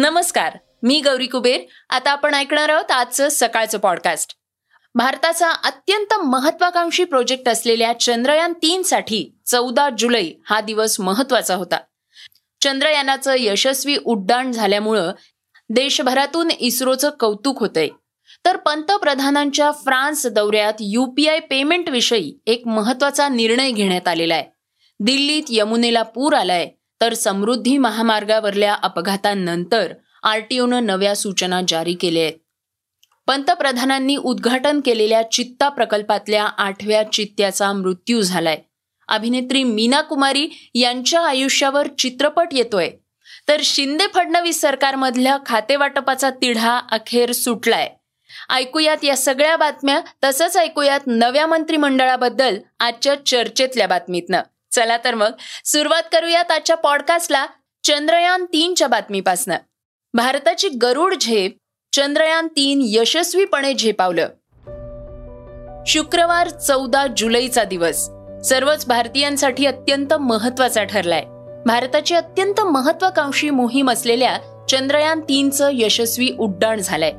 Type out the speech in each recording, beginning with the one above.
नमस्कार मी गौरी कुबेर. आता आपण ऐकणार आहोत आजचं सकाळचं पॉडकास्ट भारताचा अत्यंत महत्वाकांक्षी प्रोजेक्ट असलेल्या चंद्रयान तीन साठी चौदा जुलै हा दिवस महत्त्वाचा होता. चंद्रयानाचं यशस्वी उड्डाण झाल्यामुळं देशभरातून इस्रोचं कौतुक होतंय. तर पंतप्रधानांच्या फ्रान्स दौऱ्यात युपीआय पेमेंट विषयी एक महत्त्वाचा निर्णय घेण्यात आलेला आहे. दिल्लीत यमुनेला पूर आलाय. तर समृद्धी महामार्गावरल्या अपघातांनंतर आरटीओनं नव्या सूचना जारी केल्या आहेत. पंतप्रधानांनी उद्घाटन केलेल्या चित्ता प्रकल्पातल्या आठव्या चित्त्याचा मृत्यू झालाय. अभिनेत्री मीना कुमारी यांच्या आयुष्यावर चित्रपट येतोय. तर शिंदे फडणवीस सरकारमधल्या खातेवाटपाचा तिढा अखेर सुटलाय. ऐकूयात या सगळ्या बातम्या तसंच ऐकूयात नव्या मंत्रिमंडळाबद्दल आजच्या चर्चेतल्या बातमीतनं. चला तर मग सुरुवात करूयात आजच्या पॉडकास्टला चंद्रयान तीनच्या बातमीपासनं. भारताची गरुड झेप चंद्रयान तीन यशस्वीपणे झेपावलं. शुक्रवार चौदा जुलैचा दिवस. सर्वच भारतीयांसाठी अत्यंत महत्त्वाचा ठरलाय. भारताची अत्यंत महत्वाकांक्षी मोहीम असलेल्या चंद्रयान तीनचं यशस्वी उड्डाण झालंय.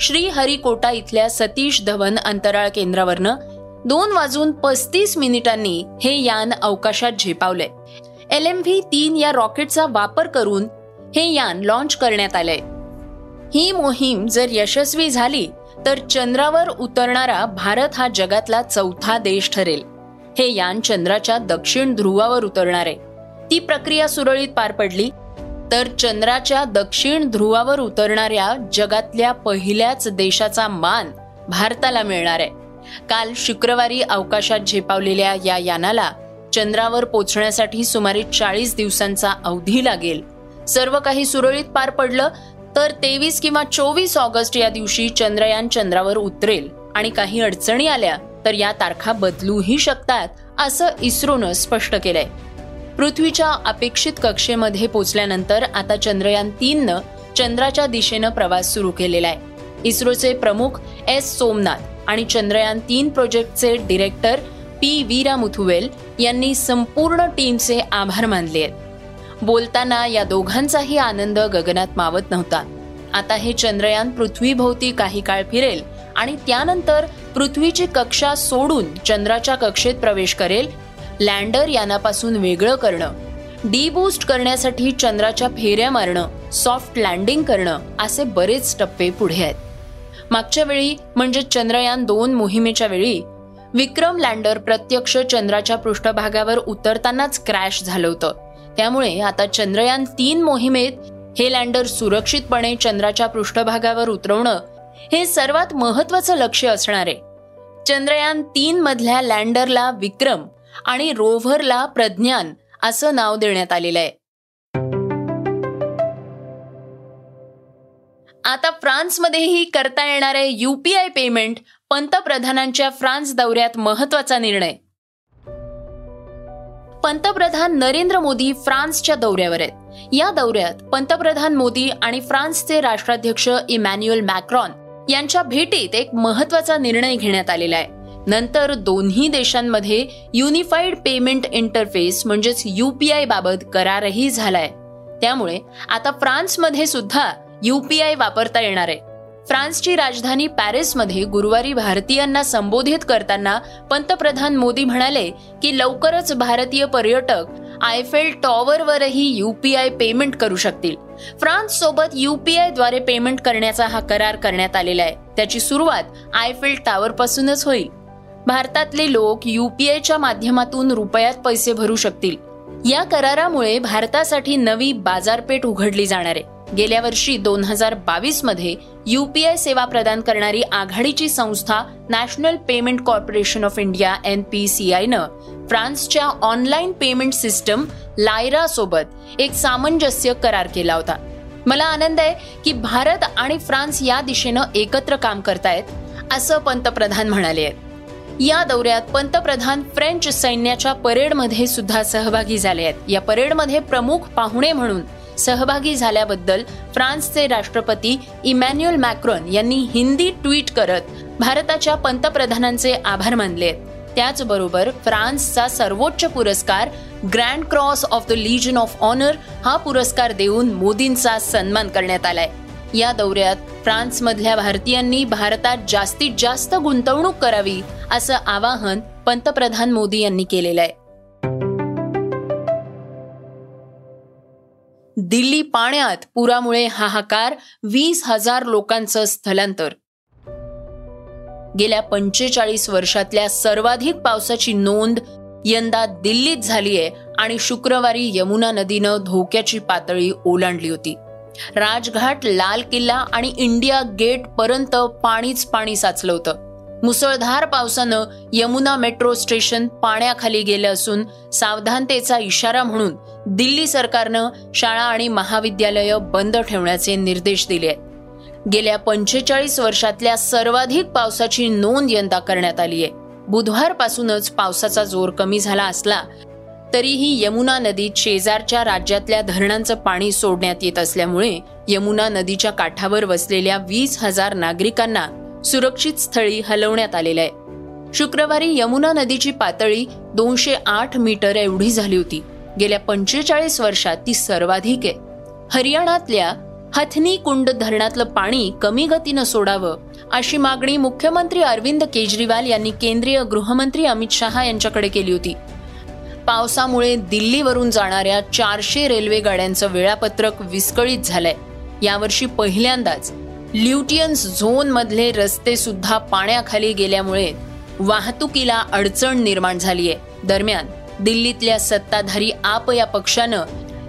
श्रीहरिकोटा इथल्या सतीश धवन अंतराळ केंद्रावरनं दोन वाजून पस्तीस मिनिटांनी हे यान अवकाशात झेपावलंय एल एम व्ही तीन या रॉकेटचा वापर करून हे यान लॉन्च करण्यात आलंय ही मोहीम जर यशस्वी झाली तर चंद्रावर उतरणारा भारत हा जगातला चौथा देश ठरेल. हे यान चंद्राच्या दक्षिण ध्रुवावर उतरणार. आहे ती प्रक्रिया सुरळीत पार पडली तर चंद्राच्या दक्षिण ध्रुवावर उतरणाऱ्या जगातल्या पहिल्याच देशाचा मान भारताला मिळणार. आहे काल शुक्रवारी अवकाशात झेपावलेल्या या यानाला चंद्रावर पोचण्यासाठी सुमारे चाळीस दिवसांचा अवधी लागेल. सर्व काही सुरळीत पार पडलं तर तेवीस किंवा चोवीस ऑगस्ट या दिवशी चंद्रयान चंद्रावर उतरेल आणि काही अडचणी आल्या तर या तारखा बदलूही शकतात असं इस्रोनं स्पष्ट केलंय. पृथ्वीच्या अपेक्षित कक्षेमध्ये पोचल्यानंतर आता चंद्रयान तीननं चंद्राच्या दिशेनं प्रवास सुरू केलेला आहे. इस्रोचे प्रमुख एस सोमनाथ आणि चंद्रयान तीन प्रोजेक्टचे डिरेक्टर पी वीरा मुथुवेल यांनी संपूर्ण टीमचे आभार मानले आहेत. बोलताना या दोघांचाही आनंद गगनात मावत नव्हता. आता हे चंद्रयान पृथ्वीभोवती काही काळ फिरेल आणि त्यानंतर पृथ्वीची कक्षा सोडून चंद्राच्या कक्षेत प्रवेश करेल लँडर यानापासून वेगळं करणं डीबूस्ट करण्यासाठी चंद्राच्या फेऱ्या मारणं सॉफ्ट लँडिंग करणं असे बरेच टप्पे पुढे आहेत. मागच्या वेळी म्हणजे चंद्रयान दोन मोहिमेच्या वेळी विक्रम लँडर प्रत्यक्ष चंद्राच्या पृष्ठभागावर उतरतानाच क्रॅश झालं होतं. त्यामुळे आता चंद्रयान तीन मोहिमेत हे लँडर सुरक्षितपणे चंद्राच्या पृष्ठभागावर उतरवणं हे सर्वात महत्वाचं लक्ष असणार. आहे चंद्रयान तीन मधल्या लँडरला विक्रम आणि रोव्हरला प्रज्ञान असं नाव देण्यात आलेलं आहे. आता फ्रान्समध्येही करता येणारे यूपीआय पेमेंट पंतप्रधानांच्या फ्रान्स दौऱ्यात महत्त्वाचा निर्णय. पंतप्रधान नरेंद्र मोदी फ्रान्सच्या दौऱ्यावर आहेत. या दौऱ्यात पंतप्रधान मोदी आणि फ्रान्सचे राष्ट्राध्यक्ष इमॅन्युअल मॅक्रॉन यांच्या भेटीत एक महत्त्वाचा निर्णय घेण्यात आलेला आहे. नंतर दोन्ही देशांमध्ये युनिफाईड पेमेंट इंटरफेस म्हणजेच यूपीआय बाबत करारही झालाय. त्यामुळे आता फ्रान्समध्ये सुद्धा युपीआय वापरता येणार आहे. फ्रान्सची राजधानी पॅरिसमध्ये गुरुवारी भारतीयांना संबोधित करताना पंतप्रधान मोदी म्हणाले की लवकरच भारतीय पर्यटक आयफेल टॉवरवरही युपीआय पेमेंट करू शकतील. फ्रान्स सोबत युपीआयद्वारे पेमेंट करण्याचा हा करार करण्यात आलेला आहे. त्याची सुरुवात आयफेल टॉवर पासूनच होईल. भारतातले लोक युपीआयच्या माध्यमातून रुपयात पैसे भरू शकतील. या करारामुळे भारतासाठी नवी बाजारपेठ उघडली जाणार आहे. गेल्या वर्षी दोन हजार बावीसमध्ये युपीआय सेवा प्रदान करणारी आघाडीची संस्था national payment corporation of India N P C आयनं फ्रान्सच्या ऑनलाईन पेमेंट सिस्टम लायरा सोबत एक सामंजस्य करार केला होता. मला आनंद आहे की भारत आणि फ्रान्स या दिशेनं एकत्र काम करतायत असं पंतप्रधान म्हणाले आहेत. या दौऱ्यात पंतप्रधान फ्रेंच सैन्याच्या परेडमध्ये सुद्धा सहभागी झाले आहेत. या परेडमध्ये प्रमुख पाहुणे म्हणून सहभागी झाल्याबद्दल फ्रान्सचे राष्ट्रपती इमॅन्युअल मॅक्रॉन यांनी हिंदी ट्विट करत भारताच्या पंतप्रधानांचे आभार मानले. त्याचबरोबर फ्रान्सचा सर्वोच्च पुरस्कार grand cross of the legion of honour हा पुरस्कार देऊन मोदींचा सन्मान करण्यात आलाय. या दौऱ्यात फ्रान्समधल्या भारतीयांनी भारतात जास्तीत जास्त गुंतवणूक करावी असं आवाहन पंतप्रधान मोदी यांनी केलेलं आहे. दिल्ली पाण्यात पुरामुळे हाहाकार वीस हजार लोकांचं स्थलांतर. गेल्या पंचेचाळीस वर्षातल्या सर्वाधिक पावसाची नोंद यंदा दिल्लीत झालीय आणि शुक्रवारी यमुना नदीनं धोक्याची पातळी ओलांडली होती. राजघाट लाल किल्ला आणि इंडिया गेट पर्यंत पाणीच पाणी साचलं होतं. मुसळधार पावसानं यमुना मेट्रो स्टेशन पाण्याखाली गेलं असून सावधानतेचा इशारा म्हणून दिल्ली सरकारनं शाळा आणि महाविद्यालयं बंद ठेवण्याचे निर्देश दिले आहेत. गेल्या पंचेचाळीस वर्षातल्या सर्वाधिक पावसाची नोंद यंदा करण्यात आली आहे. बुधवारपासूनच पावसाचा जोर कमी झाला असला तरीही यमुना नदीत शेजारच्या राज्यातल्या धरणांचं पाणी सोडण्यात येत असल्यामुळे यमुना नदीच्या काठावर वसलेल्या वीस हजार नागरिकांना सुरक्षित स्थळी हलवण्यात आलेलं आहे. शुक्रवारी यमुना नदीची पातळी दोनशे आठ मीटर एवढी झाली होती. गेल्या पंचेचाळीस वर्षात ती सर्वाधिक आहे. हरियाणातल्या हथनी कुंड धरणातलं पाणी कमी गतीनं सोडावं अशी मागणी मुख्यमंत्री अरविंद केजरीवाल यांनी केंद्रीय गृहमंत्री अमित शहा यांच्याकडे केली होती. पावसामुळे दिल्लीवरून जाणाऱ्या चारशे रेल्वे गाड्यांचं वेळापत्रक विस्कळीत झालंय. यावर्षी पहिल्यांदाच ल्युटियन्स झोन मधले रस्ते सुद्धा पाण्याखाली गेल्यामुळे वाहतुकीला अडचण निर्माण झालीय दरम्यान दिल्लीतल्या सत्ताधारी आप या पक्षानं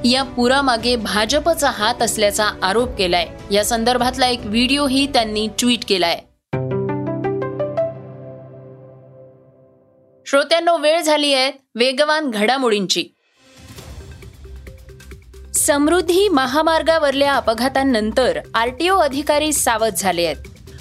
या पुरामागे भाजपचा हात असल्याचा आरोप केलाय. या संदर्भातला एक व्हिडिओही त्यांनी ट्विट केलाय. श्रोत्यांनो वेळ झाली आहे वेगवान घडामोडींची. समृद्धी महामार्गावरल्या अपघातांनंतर आरटीओ अधिकारी सावध झाले आहेत.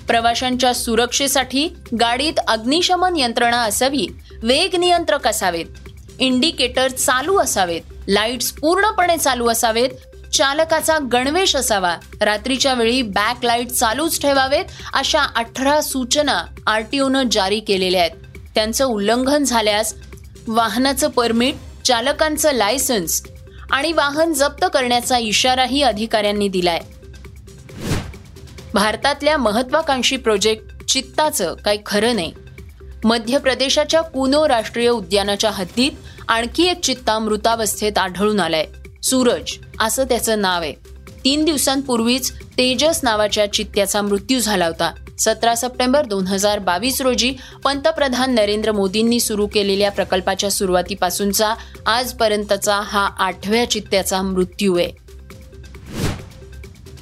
प्रवाशांच्या सुरक्षेसाठी गाडीत अग्निशमन यंत्रणा असावी वेग नियंत्रक असावेत इंडिकेटर चालू असावेत लाईट्स पूर्णपणे चालू असावेत चालकाचा गणवेश असावा रात्रीच्या वेळी बॅक लाइट चालूच ठेवावेत अशा अठरा सूचना आरटीओनं जारी केलेल्या आहेत. त्यांचं उल्लंघन झाल्यास वाहनाचं परमिट चालकांचं लायसन्स आणि वाहन जप्त करण्याचा इशाराही अधिकाऱ्यांनी दिलाय. भारतातल्या महत्वाकांक्षी प्रोजेक्ट चित्ताचं काही खरं नाही. मध्य प्रदेशाच्या कुनो राष्ट्रीय उद्यानाच्या हद्दीत आणखी एक चित्ता मृतावस्थेत आढळून आलाय. सूरज असं त्याचं नाव आहे. तीन दिवसांपूर्वीच तेजस नावाच्या चित्त्याचा मृत्यू झाला होता. सतरा सप्टेंबर दोन हजार बावीस रोजी पंतप्रधान नरेंद्र मोदींनी सुरू केलेल्या प्रकल्पाच्या सुरुवातीपासूनचा आजपर्यंतचा हा आठव्या चित्त्याचा मृत्यू आहे.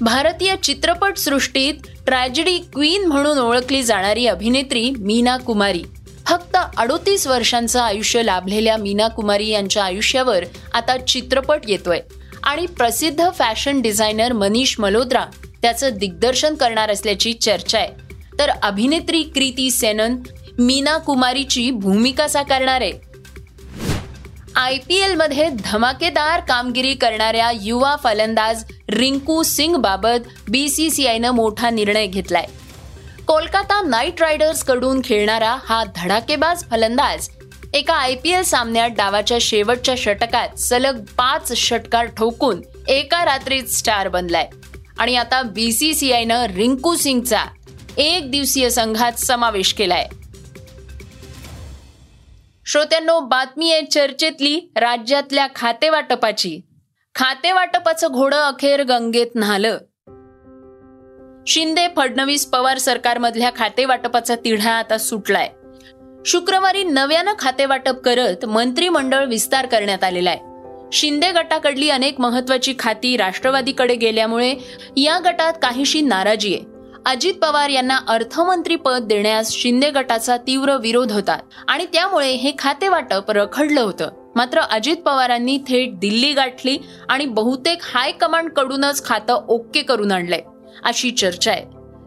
भारतीय चित्रपट सृष्टीत ट्रॅजेडी क्वीन म्हणून ओळखली जाणारी अभिनेत्री मीना कुमारी. फक्त अडोतीस वर्षांचं आयुष्य लाभलेल्या मीना कुमारी यांच्या आयुष्यावर आता चित्रपट येतोय. आणि प्रसिद्ध फॅशन डिझायनर मनीष मल्होत्रा त्याचं दिग्दर्शन करणार असल्याची चर्चा आहे. तर अभिनेत्री कृती सेनन मीना कुमारीची भूमिका साकारणार. आहे आय पी एलमध्ये धमाकेदार कामगिरी करणाऱ्या युवा फलंदाज रिंकू सिंग बाबत आयनं मोठा निर्णय घेतलाय. कोलकाता नाईट रायडर्सकडून खेळणारा हा धडाकेबाज फलंदाज एका आय पी एल सामन्यात डावाच्या शेवटच्या षटकात सलग पाच षटकार ठोकून एका रात्रीत स्टार बनलाय. आणि आता बी सी सी आयनं रिंकू सिंगचा एक दिवसीय संघात समावेश केलाय. श्रोत्यांनो बातमी आहे चर्चेतली राज्यातल्या खातेवाटपाची खातेवाटपाचं घोडं अखेर गंगेत न्हालं. शिंदे फडणवीस पवार सरकारमधल्या खातेवाटपाचा तिढा आता सुटलाय. शुक्रवारी नव्यानं खातेवाटप करत मंत्रिमंडळ विस्तार करण्यात आलेला आहे शिंदे गटाकडली अनेक महत्वाची खाती राष्ट्रवादीकडे गेल्यामुळे या गटात काहीशी नाराजी आहे. अजित पवार यांना अर्थमंत्री पद देण्यास शिंदे गटाचा तीव्र विरोध होता आणि त्यामुळे हे खाते वाटप रखडलं होतं. मात्र अजित पवारांनी थेट दिल्ली गाठली आणि बहुतेक हायकमांड कडूनच खातं ओके करून आणलंय अशी चर्चा आहे.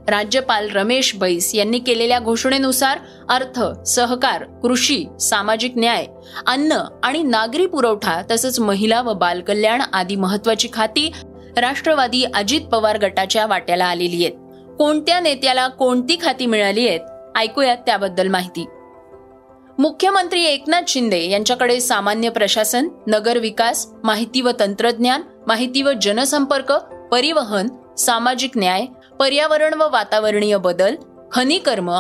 राज्यपाल रमेश बैस यांनी केलेल्या घोषणेनुसार अर्थ सहकार कृषी सामाजिक न्याय अन्न आणि नागरी पुरवठा तसंच महिला व बालकल्याण आदी महत्वाची खाती राष्ट्रवादी अजित पवार गटाच्या वाट्याला आलेली आहेत. कोणत्या नेत्याला कोणती खाती मिळाली आहेत? ऐकूयात त्याबद्दल माहिती. मुख्यमंत्री एकनाथ शिंदे यांच्याकडे सामान्य प्रशासन नगर विकास माहिती व तंत्रज्ञान माहिती व जनसंपर्क परिवहन सामाजिक न्याय पर्यावरण व वातावरणीय बदल खनिकर्म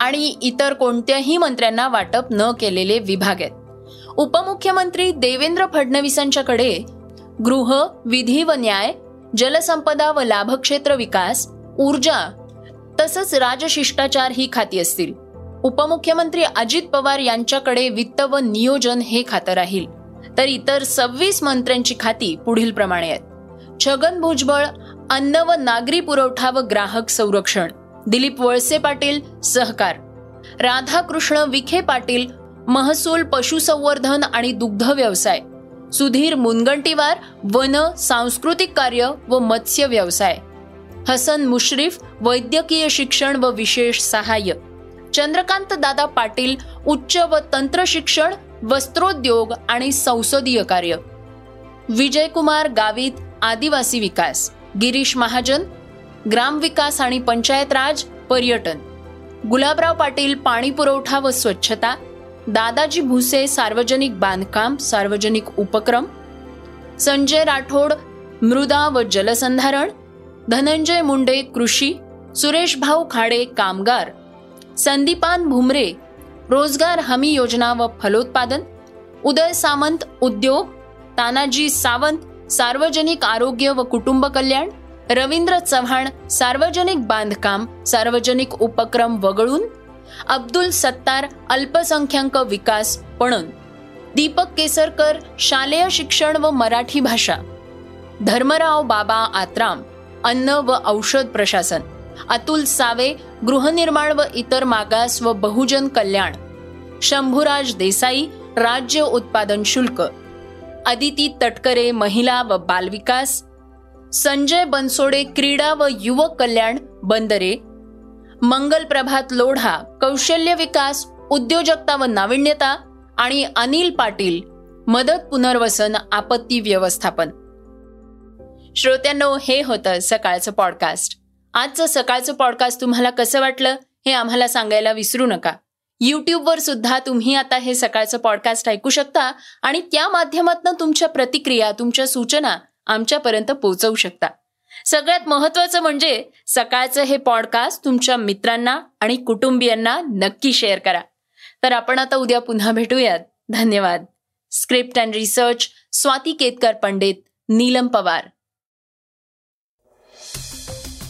आणि इतर कोणत्याही मंत्र्यांना वाटप न केलेले विभाग आहेत. उपमुख्यमंत्री देवेंद्र फडणवीसांच्याकडे गृह विधी व न्याय जलसंपदा व लाभक्षेत्र विकास ऊर्जा तसंच राजशिष्टाचार ही खाती असतील. उपमुख्यमंत्री अजित पवार यांच्याकडे वित्त व नियोजन हे खातं राहील. तर इतर सव्वीस मंत्र्यांची खाती पुढील प्रमाणे आहेत. छगन भुजबळ अन्न व नागरी पुरवठा व ग्राहक संरक्षण. दिलीप वळसे पाटील सहकार. राधाकृष्ण विखे पाटील महसूल पशुसंवर्धन आणि दुग्ध व्यवसाय. सुधीर मुनगंटीवार वन सांस्कृतिक कार्य व मत्स्य व्यवसाय. हसन मुश्रीफ वैद्यकीय शिक्षण व विशेष सहाय्य. चंद्रकांत दादा पाटील उच्च व तंत्र शिक्षण वस्त्रोद्योग आणि संसदीय कार्य. विजयकुमार गावित आदिवासी विकास. गिरीश महाजन ग्रामविकास आणि पंचायत राज पर्यटन. गुलाबराव पाटील पाणी पुरवठा व स्वच्छता. दादाजी भुसे सार्वजनिक बांधकाम सार्वजनिक उपक्रम. संजय राठोड मृदा व जलसंधारण. धनंजय मुंडे कृषी सुरेश भाऊ खाडे कामगार संदीपान भुमरे रोजगार हमी योजना व फलोत्पादन उदय सामंत उद्योग तानाजी सावंत सार्वजनिक आरोग्य व कुटुंब कल्याण रवींद्र चव्हाण सार्वजनिक बांधकाम सार्वजनिक उपक्रम वगळून अब्दुल सत्तार अल्पसंख्याक विकास पणन दीपक केसरकर शालेय शिक्षण व मराठी भाषा धर्मराव बाबा आत्राम अन्न व औषध प्रशासन अतुल सावे गृहनिर्माण व इतर मागास व बहुजन कल्याण शंभूराज देसाई राज्य उत्पादन शुल्क अदिती तटकरे महिला व बालविकास संजय बनसोडे क्रीडा व युवक कल्याण बंदरे मंगल प्रभात लोढा कौशल्य विकास उद्योजकता व नाविन्यता आणि अनिल पाटील मदत पुनर्वसन आपत्ती व्यवस्थापन. श्रोत्यांनो हे होतं सकाळचं पॉडकास्ट आजचं सकाळचं पॉडकास्ट तुम्हाला कसं वाटलं हे आम्हाला सांगायला विसरू नका. युट्यूबवर सुद्धा तुम्ही आता हे सकाळचं पॉडकास्ट ऐकू शकता आणि त्या माध्यमातून तुमच्या प्रतिक्रिया तुमच्या सूचना आमच्यापर्यंत पोहोचवू शकता. सगळ्यात महत्वाचं म्हणजे सकाळचं हे पॉडकास्ट तुमच्या मित्रांना आणि कुटुंबियांना नक्की शेअर करा. तर आपण आता उद्या पुन्हा भेटूयात. धन्यवाद. Script and research Swati Ketkar Pandit Neelam Pawar.